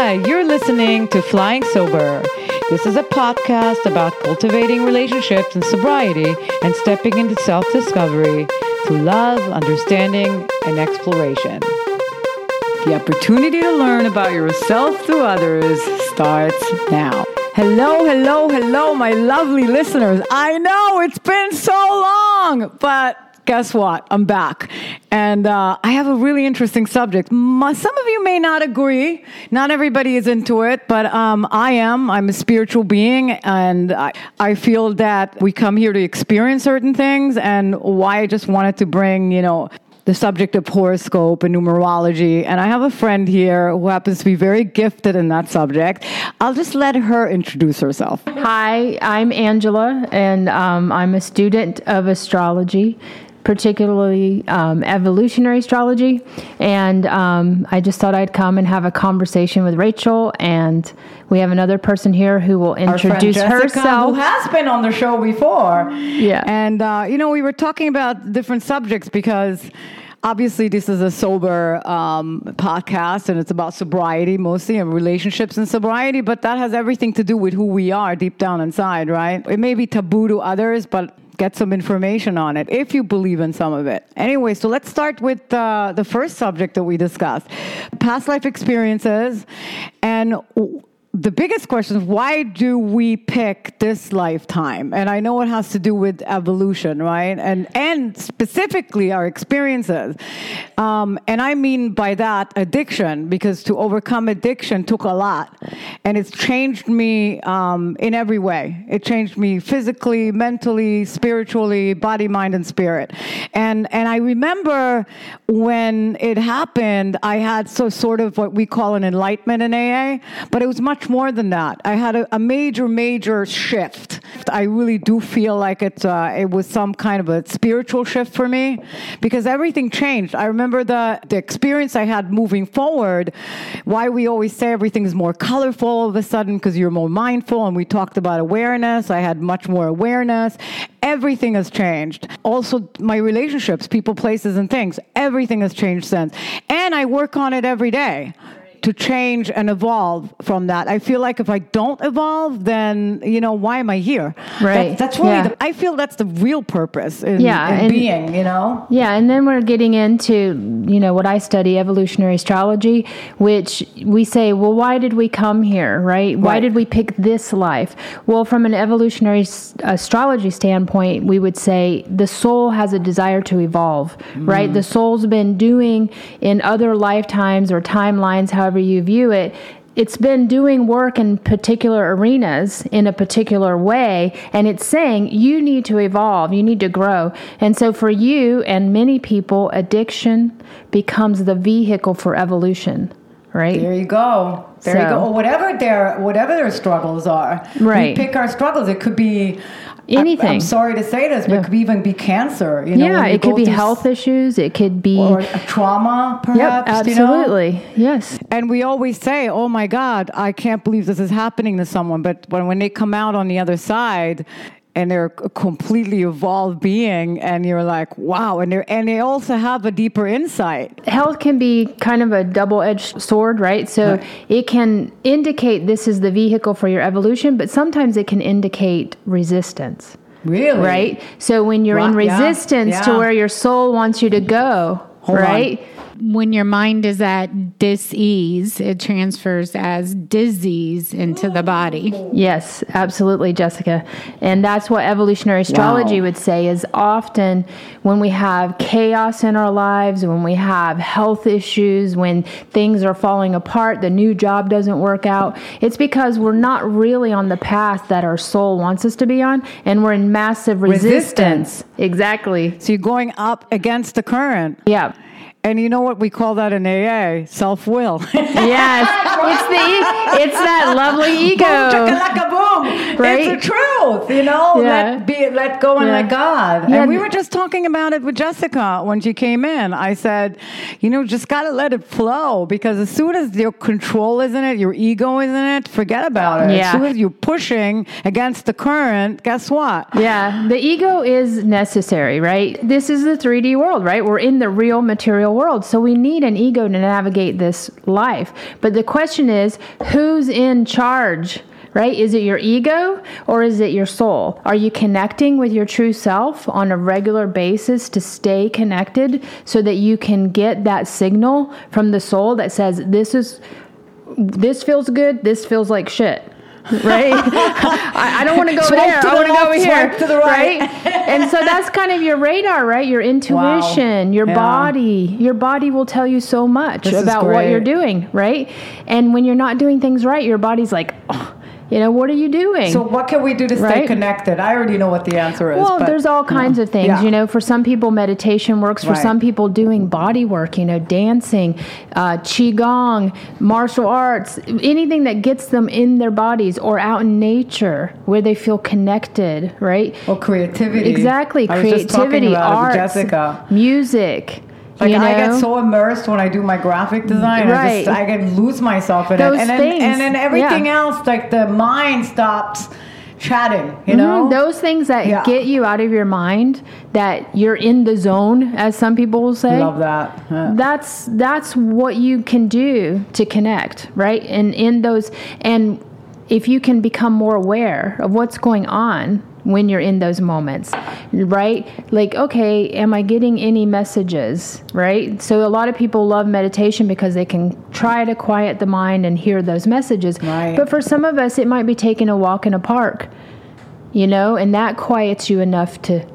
Hi, you're listening to Flying Sober. This is a podcast about cultivating relationships and sobriety and stepping into self discovery through love, understanding, and exploration. The opportunity to learn about yourself through others starts now. Hello, hello, hello, my lovely listeners. I know it's been so long, but guess what? I'm back. And uh, I have a really interesting subject. Some of you may not agree. Not everybody is into it, but um, I am. I'm a spiritual being, and I, I feel that we come here to experience certain things, and why I just wanted to bring, you know, the subject of horoscope and numerology. And I have a friend here who happens to be very gifted in that subject. I'll just let her introduce herself. Hi, I'm Angela, and um, I'm a student of astrology particularly um, evolutionary astrology. And um, I just thought I'd come and have a conversation with Rachel. And we have another person here who will introduce Jessica, herself. Who has been on the show before. Yeah. And, uh, you know, we were talking about different subjects because obviously this is a sober um, podcast and it's about sobriety mostly and relationships and sobriety but that has everything to do with who we are deep down inside right it may be taboo to others but get some information on it if you believe in some of it. Anyway, so let's start with uh, the first subject that we discussed past life experiences and the biggest question is why do we pick this lifetime? And I know it has to do with evolution, right? And and specifically our experiences. Um, and I mean by that addiction, because to overcome addiction took a lot, and it's changed me um, in every way. It changed me physically, mentally, spiritually, body, mind, and spirit. And and I remember when it happened, I had so sort of what we call an enlightenment in AA, but it was much more than that. I had a, a major, major shift. I really do feel like it, uh, it was some kind of a spiritual shift for me because everything changed. I remember the, the experience I had moving forward, why we always say everything is more colorful all of a sudden because you're more mindful, and we talked about awareness. I had much more awareness. Everything has changed. Also, my relationships, people, places, and things, everything has changed since. And I work on it every day to change and evolve from that. I feel like if I don't evolve, then you know why am I here? Right. That, that's really. Yeah. The, I feel that's the real purpose in, yeah, in and, being. You know. Yeah, and then we're getting into you know what I study evolutionary astrology, which we say, well, why did we come here? Right? Why right. did we pick this life? Well, from an evolutionary astrology standpoint, we would say the soul has a desire to evolve. Mm. Right. The soul's been doing in other lifetimes or timelines, however however you view it, it's been doing work in particular arenas in a particular way, and it's saying you need to evolve, you need to grow. And so, for you and many people, addiction becomes the vehicle for evolution, right? There you go. There so, you go. whatever their whatever their struggles are, right? We pick our struggles. It could be anything. I, am sorry to say this, but yeah. it could even be cancer. You know, yeah, it could be health issues. It could be or trauma, perhaps. Yep, absolutely. You know? Yes. And we always say, "Oh my God, I can't believe this is happening to someone." But when when they come out on the other side, and they're a completely evolved being and you're like wow and they and they also have a deeper insight health can be kind of a double-edged sword right so right. it can indicate this is the vehicle for your evolution but sometimes it can indicate resistance really right so when you're in resistance yeah. Yeah. to where your soul wants you to go Hold right on when your mind is at dis-ease, it transfers as disease into the body. Yes, absolutely, Jessica. And that's what evolutionary astrology wow. would say is often when we have chaos in our lives, when we have health issues, when things are falling apart, the new job doesn't work out, it's because we're not really on the path that our soul wants us to be on and we're in massive resistance. resistance. Exactly. So you're going up against the current. Yeah. And you know what we call that in AA? Self will. yes, it's the it's that lovely ego. Boom, boom. Right? It's the truth, you know. Yeah. Let be, let go, and yeah. let God. Yeah. And we were just talking about it with Jessica when she came in. I said, you know, just got to let it flow because as soon as your control is in it, your ego is in it, forget about it. Yeah. As soon as you're pushing against the current, guess what? Yeah, the ego is necessary, right? This is the 3D world, right? We're in the real material world. So we need an ego to navigate this life. But the question is, who's in charge? Right? Is it your ego or is it your soul? Are you connecting with your true self on a regular basis to stay connected so that you can get that signal from the soul that says, This is this feels good, this feels like shit right? I, I, don't want to go over there. I don't want to go over here, to the right. right? and so that's kind of your radar, right? Your intuition, wow. your yeah. body. Your body will tell you so much this about what you're doing, right? And when you're not doing things right, your body's like. Oh, you know, what are you doing? So, what can we do to stay right? connected? I already know what the answer is. Well, there's all kinds you know, of things. Yeah. You know, for some people, meditation works. For right. some people, doing body work, you know, dancing, uh, qigong, martial arts, anything that gets them in their bodies or out in nature where they feel connected, right? Well, creativity. Exactly, creativity, arts, Jessica. music. Like you know? I get so immersed when I do my graphic design. Right. I, just, I get lose myself in Those it. And things. then, and then everything yeah. else, like the mind stops chatting, you mm-hmm. know? Those things that yeah. get you out of your mind, that you're in the zone, as some people will say. Love that. Yeah. That's that's what you can do to connect, right? And in those and if you can become more aware of what's going on when you're in those moments, right? Like, okay, am I getting any messages, right? So a lot of people love meditation because they can try to quiet the mind and hear those messages. Right. But for some of us, it might be taking a walk in a park, you know, and that quiets you enough to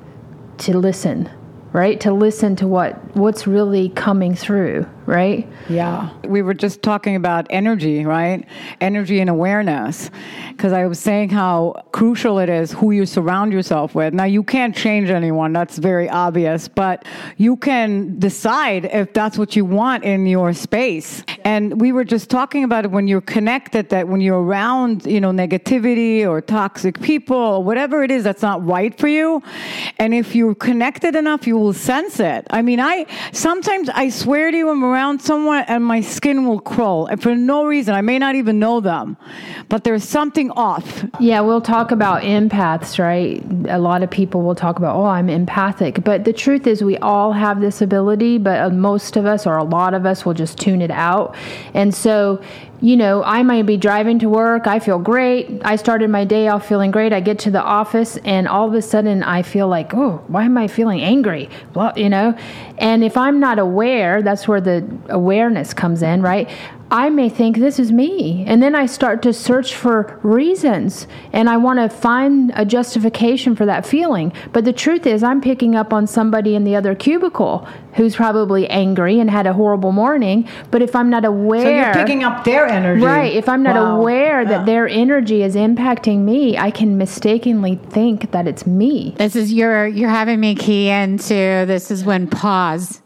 to listen right to listen to what what's really coming through right? Yeah. We were just talking about energy right? Energy and awareness. Because i was saying how crucial it is who you surround yourself with. Now you can't change anyone that's very obvious but you can decide if that's what you want in your space. And we were just talking about it when you're connected that when you're around you know negativity or toxic people or whatever it is that's not right for you and if you're connected enough you will sense it. I mean, I sometimes I swear to you, I'm around someone and my skin will crawl, and for no reason. I may not even know them, but there's something off. Yeah, we'll talk about empaths, right? A lot of people will talk about, oh, I'm empathic, but the truth is, we all have this ability, but uh, most of us, or a lot of us, will just tune it out, and so you know, I might be driving to work. I feel great. I started my day off feeling great. I get to the office and all of a sudden I feel like, oh, why am I feeling angry? Well, you know? And if I'm not aware, that's where the awareness comes in, right? I may think this is me. And then I start to search for reasons and I want to find a justification for that feeling. But the truth is, I'm picking up on somebody in the other cubicle who's probably angry and had a horrible morning. But if I'm not aware. So you're picking up their energy. Right. If I'm not wow. aware that their energy is impacting me, I can mistakenly think that it's me. This is your, you're having me key into this is when pause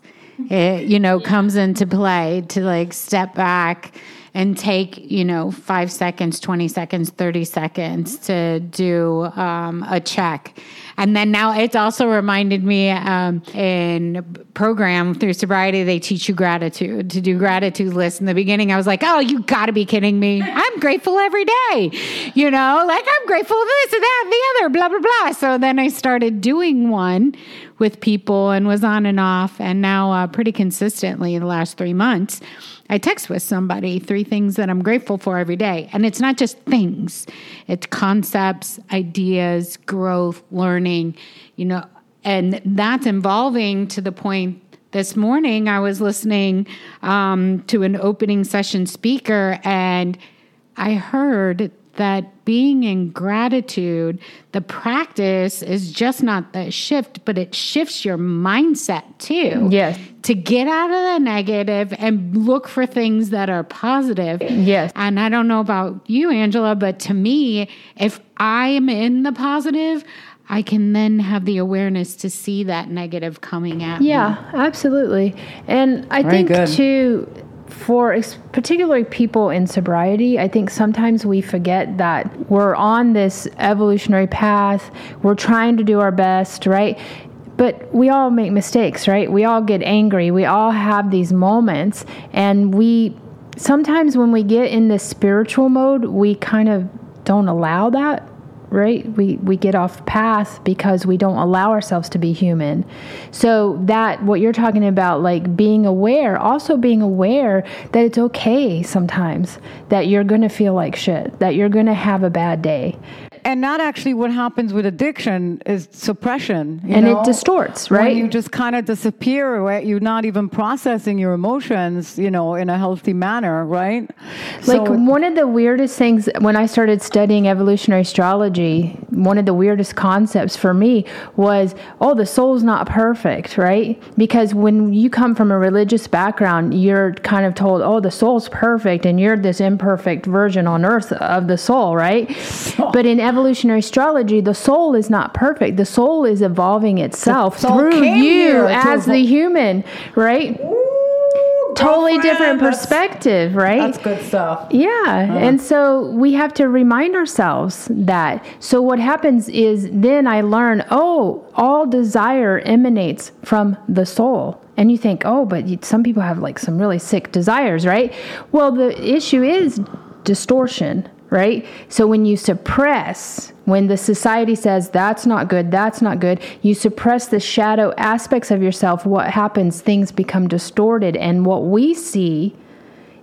it, you know, comes into play to like step back and take, you know, five seconds, 20 seconds, 30 seconds to do um, a check. And then now it's also reminded me um, in program through sobriety, they teach you gratitude to do gratitude lists. In the beginning, I was like, oh, you got to be kidding me. I'm grateful every day. You know, like I'm grateful for this and that and the other, blah, blah, blah. So then I started doing one with people and was on and off. And now, uh, pretty consistently in the last three months, I text with somebody three things that I'm grateful for every day. And it's not just things, it's concepts, ideas, growth, learning, you know, and that's involving to the point this morning I was listening um, to an opening session speaker and I heard that being in gratitude, the practice is just not the shift, but it shifts your mindset too. Yes. To get out of the negative and look for things that are positive. Yes. And I don't know about you, Angela, but to me, if I am in the positive, I can then have the awareness to see that negative coming at yeah, me. Yeah, absolutely. And I Very think good. too for particularly people in sobriety, I think sometimes we forget that we're on this evolutionary path. We're trying to do our best, right? But we all make mistakes, right? We all get angry. We all have these moments. And we sometimes, when we get in this spiritual mode, we kind of don't allow that right? We we get off path because we don't allow ourselves to be human. So that what you're talking about like being aware, also being aware that it's okay sometimes that you're going to feel like shit, that you're going to have a bad day. And not actually what happens with addiction is suppression. and know? it distorts, right? When you just kind of disappear, right? You're not even processing your emotions, you know, in a healthy manner, right? Like So- one of the weirdest things when I started studying evolutionary astrology, one of the weirdest concepts for me was, oh, the soul's not perfect, right? Because when you come from a religious background, you're kind of told, oh, the soul's perfect and you're this imperfect version on earth of the soul, right? But in evolutionary astrology, the soul is not perfect. The soul is evolving itself through you as the human, right? Totally Girlfriend, different perspective, right? That's good stuff. Yeah. Uh-huh. And so we have to remind ourselves that. So what happens is then I learn, oh, all desire emanates from the soul. And you think, oh, but some people have like some really sick desires, right? Well, the issue is distortion, right? So when you suppress, when the society says that's not good, that's not good, you suppress the shadow aspects of yourself, what happens? Things become distorted. And what we see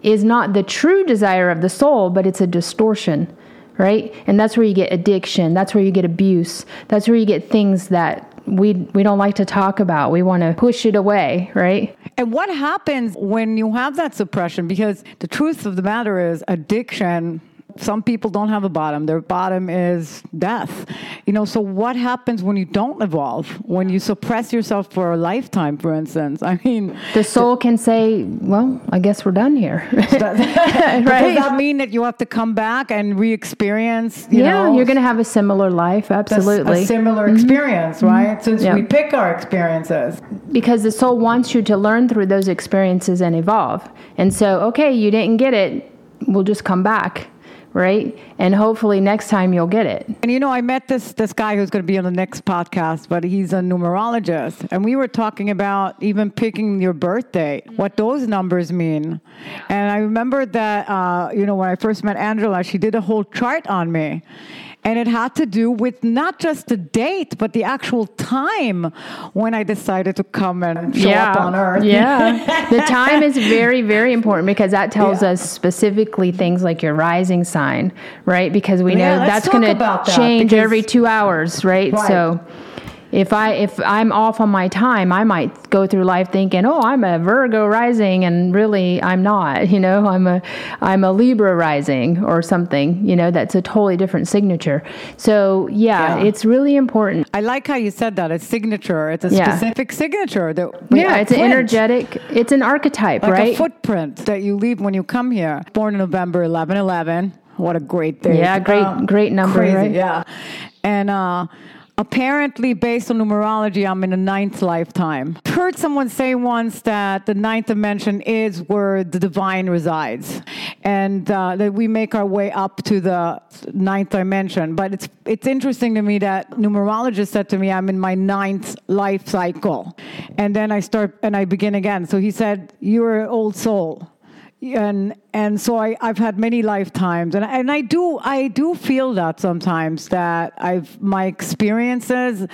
is not the true desire of the soul, but it's a distortion, right? And that's where you get addiction. That's where you get abuse. That's where you get things that we we don't like to talk about. We want to push it away, right? And what happens when you have that suppression? Because the truth of the matter is, addiction. Some people don't have a bottom. Their bottom is death. You know, so what happens when you don't evolve? When you suppress yourself for a lifetime, for instance? I mean, The soul can say, "Well, I guess we're done here." does right? that mean that you have to come back and re-experience? You yeah, know, you're going to have a similar life, absolutely. a similar mm-hmm. experience, right? Mm-hmm. Since Yeah. we pick our experiences. because the soul wants you to learn through those experiences and evolve. And so, okay, you didn't get it, we'll just come back, right? And hopefully next time you'll get it. And you know, I met this this guy who's going to be on the next podcast, but he's a numerologist, and we were talking about even picking your birthday, what those numbers mean. And I remember that uh, you know when I first met Angela, she did a whole chart on me. And it had to do with not just the date, but the actual time when I decided to come and show up on Earth. Yeah. the time is very, very important because that tells Yeah. us specifically things like your rising sign, right? Because we know Yeah, that's going to change every two hours, right? Right. So if I if I'm off on my time, I might go through life thinking, "Oh, I'm a Virgo rising," and really I'm not. You know, I'm a I'm a Libra rising or something. You know, that's a totally different signature. So yeah, Yeah. it's really important. I like how you said that. A signature. It's a Yeah. specific signature that we Yeah, it's an energetic. It's an archetype, like right? a footprint that you leave when you come here. Born in November 11 11. What a great day. Yeah, great- great number, Crazy, right? yeah. And uh, apparently, based on numerology, I'm in the ninth lifetime. Heard someone say once that the ninth dimension is where the divine resides, and uh, that we make our way up to the ninth dimension. But it's it's interesting to me that numerologist said to me, "I'm in my ninth life cycle," and then I start and I begin again. So he said, "You're an old soul." And and so I, I've had many lifetimes and and I do I do feel that sometimes that I've my experiences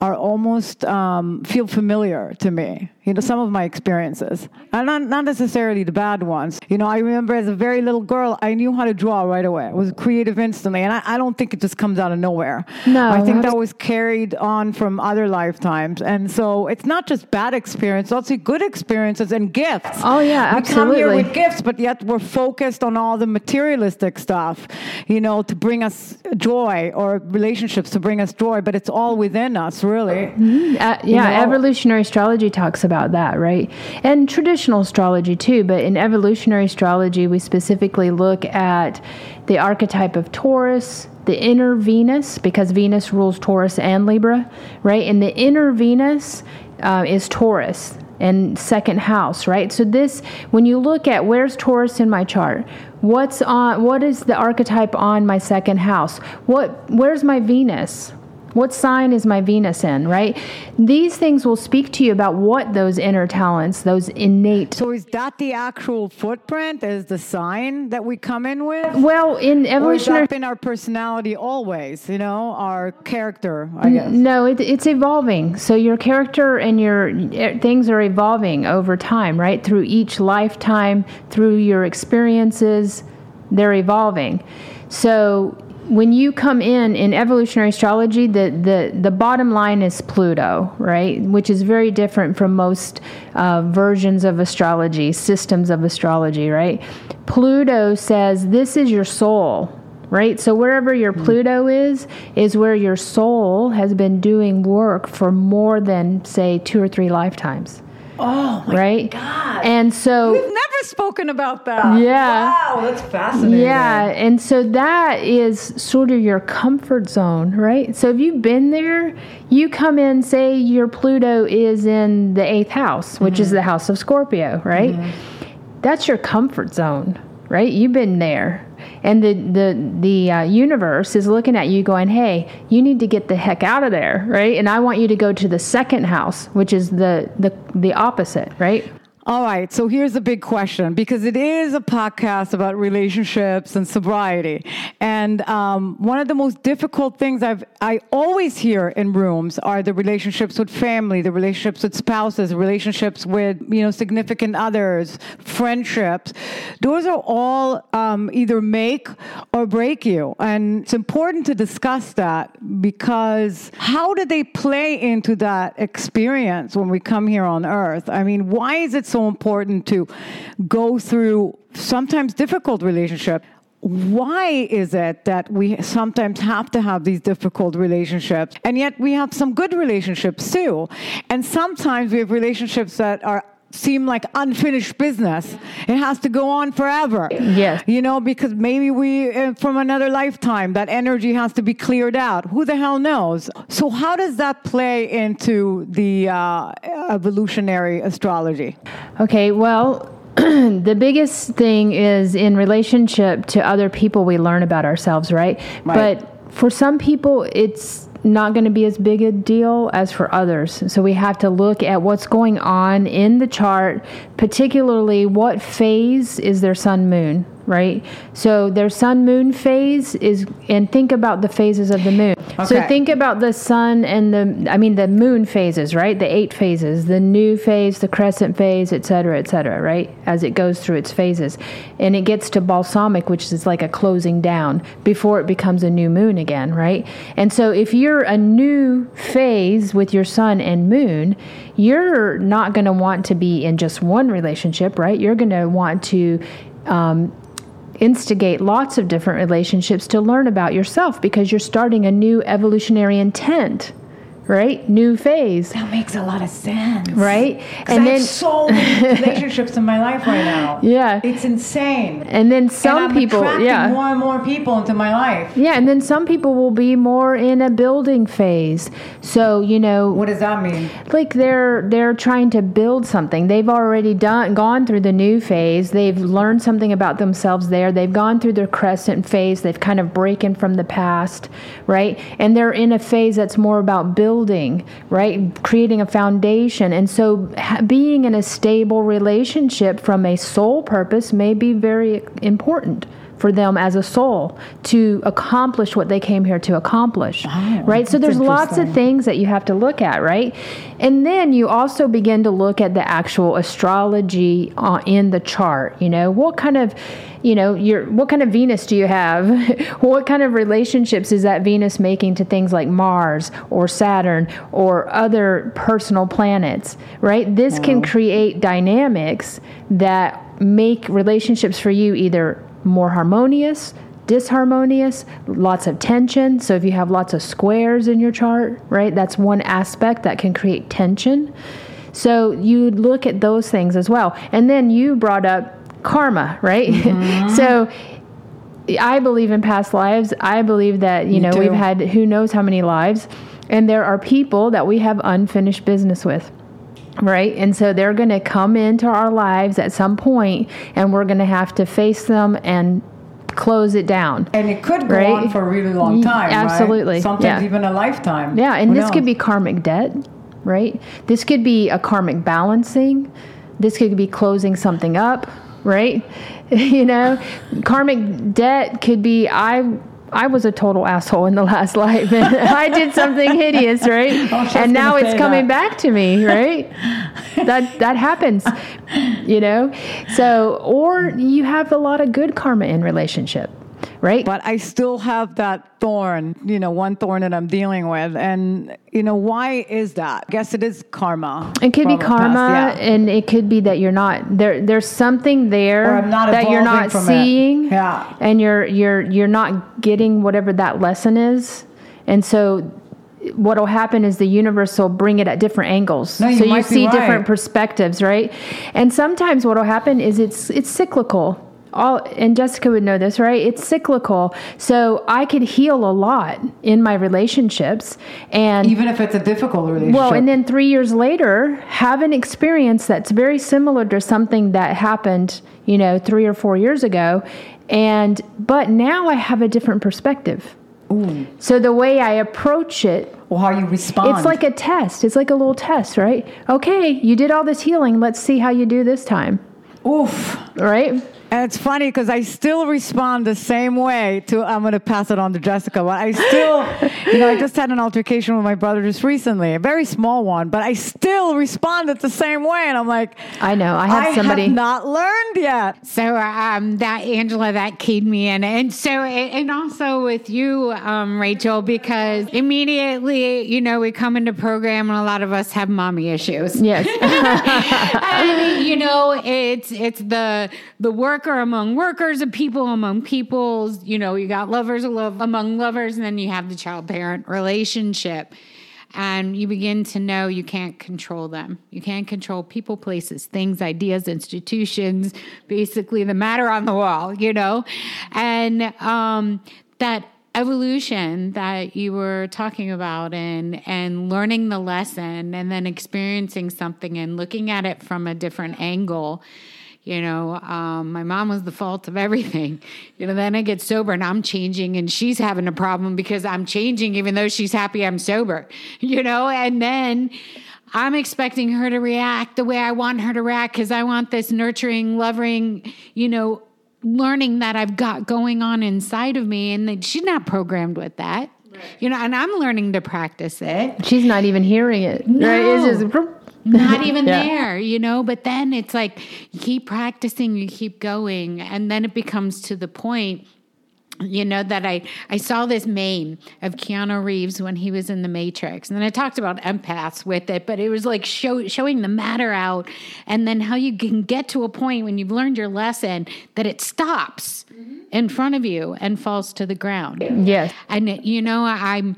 are almost um, feel familiar to me. You know, some of my experiences, and not, not necessarily the bad ones. You know, I remember as a very little girl, I knew how to draw right away. I was creative instantly, and I, I don't think it just comes out of nowhere. No, I think that was carried on from other lifetimes, and so it's not just bad experience, also good experiences and gifts. Oh, yeah, we come here with gifts, but yet we're focused on all the materialistic stuff, you know, to bring us joy or relationships to bring us joy, but it's all within us, really. Uh, yeah, know? evolutionary astrology talks about that, right? And traditional astrology too, but in evolutionary astrology, we specifically look at the archetype of Taurus, the inner Venus, because Venus rules Taurus and Libra, right? And the inner Venus uh, is Taurus and second house, right? So this, when you look at where's Taurus in my chart, what's on, what is the archetype on my second house? What, where's my Venus? What sign is my Venus in, right? These things will speak to you about what those inner talents, those innate. So is that the actual footprint? Is the sign that we come in with? Well, in evolutionary. been our personality always? You know, our character, I guess. No, it, it's evolving. So your character and your eh, things are evolving over time, right? Through each lifetime, through your experiences, they're evolving. So when you come in in evolutionary astrology, the the the bottom line is Pluto, right? Which is very different from most uh, versions of astrology, systems of astrology, right? Pluto says this is your soul right? So wherever your Pluto is, is where your soul has been doing work for more than say two or three lifetimes, Oh my right? God. And so We've spoken about that. Yeah. Wow, that's fascinating. yeah, and so that is sort of your comfort zone, right? So if you've been there, you come in, say your Pluto is in the eighth house, which is the house of Scorpio, right? That's your comfort zone, right? You've been there. And the the the uh, universe is looking at you, going, "Hey, you need to get the heck out of there, right?" And I want you to go to the second house, which is the the the opposite, right? All right, so here's a big question because it is a podcast about relationships and sobriety, and um, one of the most difficult things I've I always hear in rooms are the relationships with family, the relationships with spouses, relationships with you know significant others, friendships. Those are all um, either make or break you, and it's important to discuss that because how do they play into that experience when we come here on Earth? I mean, why is it so important to go through sometimes difficult relationship? Why is it that we sometimes have to have these difficult relationships and yet we have some good relationships too? And sometimes we have relationships that are seem like unfinished business. It has to go on forever. Yes. You know, because maybe we, uh, from another lifetime, that energy has to be cleared out. Who the hell knows? So, how does that play into the uh, evolutionary astrology? Okay, well, the biggest thing is in relationship to other people, we learn about ourselves, right? Right. But for some people, it's not going to be as big a deal as for others. So we have to look at what's going on in the chart, particularly what phase is their sun moon, right? So their sun moon phase is, and think about the phases of the moon. So think about the sun and the, I mean, the moon phases, right? The eight phases, the new phase, the crescent phase, et cetera, et cetera, right? As it goes through its phases. And it gets to balsamic, which is like a closing down before it becomes a new moon again, right? And so if you're a new phase with your sun and moon, you're not going to want to be in just one relationship, right? You're going to want to, um, instigate lots of different relationships to learn about yourself because you're starting a new evolutionary intent, right? New phase, That makes a lot of sense. right? And I have so many relationships in my life right now. Yeah. It's insane. and then some and people, yeah. more and more people into my life. Yeah, and then some people will be more in a building phase. So, you know, What does that mean? like they're they're trying to build something. They've already done gone through the new phase. They've learned something about themselves there. They've gone through their crescent phase. They've kind of breaking from the past, right? And they're in a phase that's more about building, right? Creating a foundation. And so being in a stable relationship from a soul purpose may be very important for them as a soul to accomplish what they came here to accomplish. right? So there's lots of things that you have to look at, right? And then you also begin to look at the actual astrology uh, in the chart. You know, what kind of, you know, your what kind of Venus do you have? what kind of relationships is that Venus making to things like Mars or Saturn or other personal planets, right? This can create dynamics that make relationships for you either more harmonious disharmonious, lots of tension. So if you have lots of squares in your chart, right, that's one aspect that can create tension. So you look at those things as well. And then you brought up karma, right? Mm-hmm. so I believe in past lives. I believe that, you know, too. we've had who knows how many lives. And there are people that we have unfinished business with. Right. And so they're going to come into our lives at some point and we're going to have to face them and close it down. And it could go Right? on for a really long time. right? Absolutely, Sometimes yeah. even a lifetime. Yeah, and Who this could be karmic debt, right? This could be a karmic balancing. This could be closing something up, right? you know, karmic debt could be I I was a total asshole in the last life and I did something hideous, right? And now it's coming that. back to me, right? that that happens. You know? So or you have a lot of good karma in relationship, right? but I still have that thorn, you know, one thorn that I'm dealing with. And, you know, why is that? I guess it is karma. It could be karma, past, yeah. and it could be that you're not there. There's something there Or I'm not that you're not from it. seeing, Yeah. and you're you're you're not getting whatever that lesson is, and so what'll happen is the universe will bring it at different angles, No, you so you see right. different perspectives, right? And sometimes what'll happen is it's it's cyclical. All and Jessica would know this, right? It's cyclical. So I could heal a lot in my relationships, and Even if it's a difficult relationship. well, and then three years later, have an experience that's very similar to something that happened, you know, three or four years ago. And, but now I have a different perspective. Ooh. So the way I approach it, or how you respond. it's like a test. It's like a little test, right? Okay, you did all this healing. Let's see how you do this time, oof. right? And it's funny because I still respond the same way to, I'm going to pass it on to Jessica, but I still, you know, I just had an altercation with my brother just recently, a very small one, but I still responded the same way. And I'm like, I know. I have somebody. have not learned yet. So um, that Angela, that keyed me in, and so and also with you, um, Rachel, because immediately, you know, we come into program and a lot of us have mommy issues. yes. and, you know, it's it's the the worker among workers, and people among peoples. You know, you got lovers love among lovers, and then you have the child parent relationship. And you begin to know you can't control them. You can't control people, places, things, ideas, institutions, basically the matter on the wall, you know? And um, that evolution that you were talking about and and learning the lesson and then experiencing something and looking at it from a different angle you know um, my mom was the fault of everything you know then i get sober and i'm changing and she's having a problem because i'm changing even though she's happy i'm sober you know and then i'm expecting her to react the way i want her to react because i want this nurturing loving you know learning that I've got going on inside of me, and that she's not programmed with that. You know, and I'm learning to practice it. She's not even hearing it, right? It's just. Not even Yeah. there, you know, but then it's like you keep practicing, you keep going, and then it becomes to the point you know that I I saw this meme of Keanu Reeves when he was in the Matrix, and then I talked about empaths with it, but it was like show, showing the matter out, and then how you can get to a point when you've learned your lesson that it stops mm-hmm. in front of you and falls to the ground. Yes. And you know, I'm,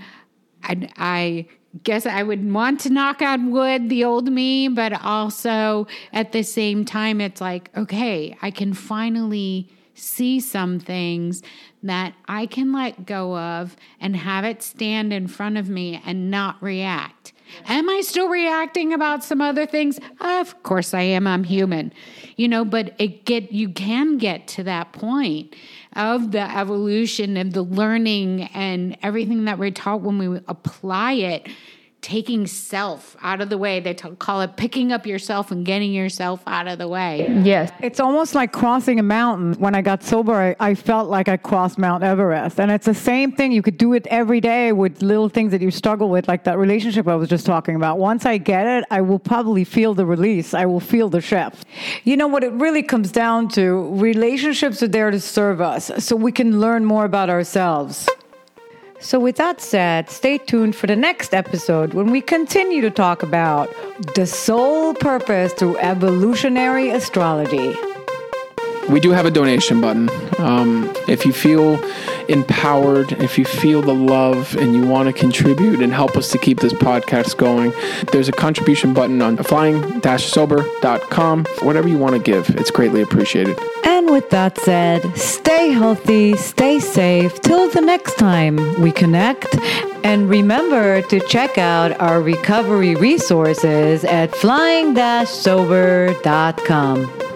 I, I guess I would want to knock on wood, the old me, but also at the same time, it's like, okay, I can finally see some things that I can let go of and have it stand in front of me and not react. Am I still reacting about some other things? Of course I am. I'm human. You know, but it get you can get to that point of the evolution of the learning and everything that we're taught when we apply it taking self out of the way they t- call it picking up yourself and getting yourself out of the way Yes. It's almost like crossing a mountain. When I got sober, I, I felt like I crossed Mount Everest. And it's the same thing. You could do it every day with little things that you struggle with, like that relationship I was just talking about. Once I get it, I will probably feel the release. I will feel the shift. You know what it really comes down to? Relationships are there to serve us so we can learn more about ourselves. So, with that said, stay tuned for the next episode when we continue to talk about the soul purpose through evolutionary astrology. We do have a donation button. Um, if you feel empowered, if you feel the love and you want to contribute and help us to keep this podcast going, there's a contribution button on flying-sober.com. Whatever you want to give, it's greatly appreciated. And with that said, stay healthy, stay safe till the next time we connect. And remember to check out our recovery resources at flying-sober.com.